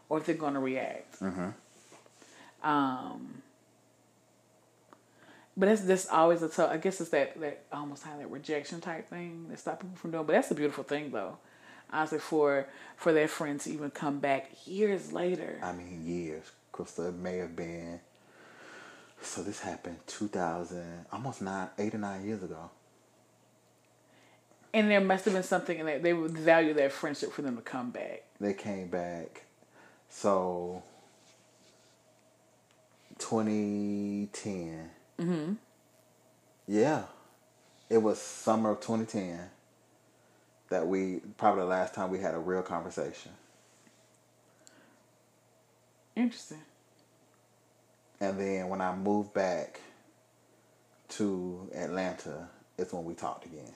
or if they're going to react. Mm-hmm. Um, but that's that's always a tough. I guess it's that that almost kind of that rejection type thing that stop people from doing. But that's a beautiful thing, though. Honestly, for for their friend to even come back years later. I mean years. Krista, may have been so this happened two thousand almost nine eight or nine years ago. And there must have been something in that they would value that friendship for them to come back. They came back. So 2010. Mm-hmm. Yeah. It was summer of 2010 that we probably the last time we had a real conversation. Interesting. And then when I moved back to Atlanta it's when we talked again.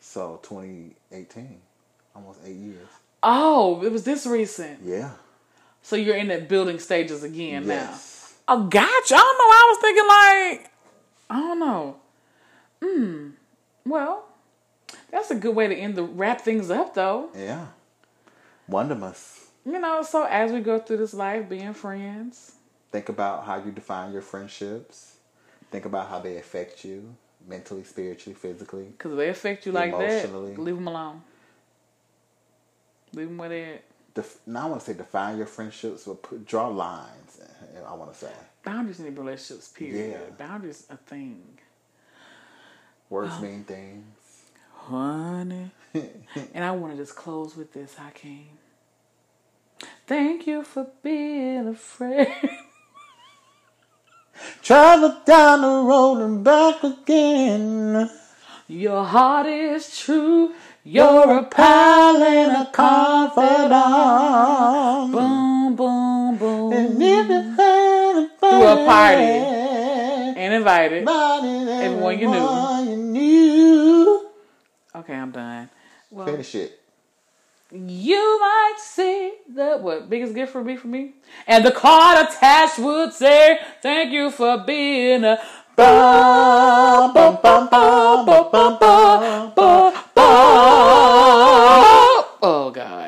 So 2018, almost eight years. Oh, it was this recent. Yeah. So you're in that building stages again Yes. now. Oh, gotcha. I don't know. I was thinking like, I don't know. Hmm. Well, that's a good way to end the wrap things up, though. Yeah. Wondermus. You know, so as we go through this life, being friends, Think about how you define your friendships. Think about how they affect you mentally, spiritually, physically. because they affect you like Emotionally. that, leave them alone. Leave them where they at. Def- now I want to say define your friendships, but put, draw lines. I want to say Boundaries in relationships, period. Yeah. Boundaries a thing. words mean things. Honey. and I want to just close with this, Hakeem. Thank you for being a friend. Travel down the road and back again. Your heart is true. You're a pal and a confidant. Boom, boom, boom. Through Through a party. And invited. Everyone you knew. you knew. Okay, I'm done. Well, Finish it. you might see the what biggest gift for me for me, and the card attached would say, "Thank you for being a." Bum, bum, bum, bum, bum, bum, bum. Oh God.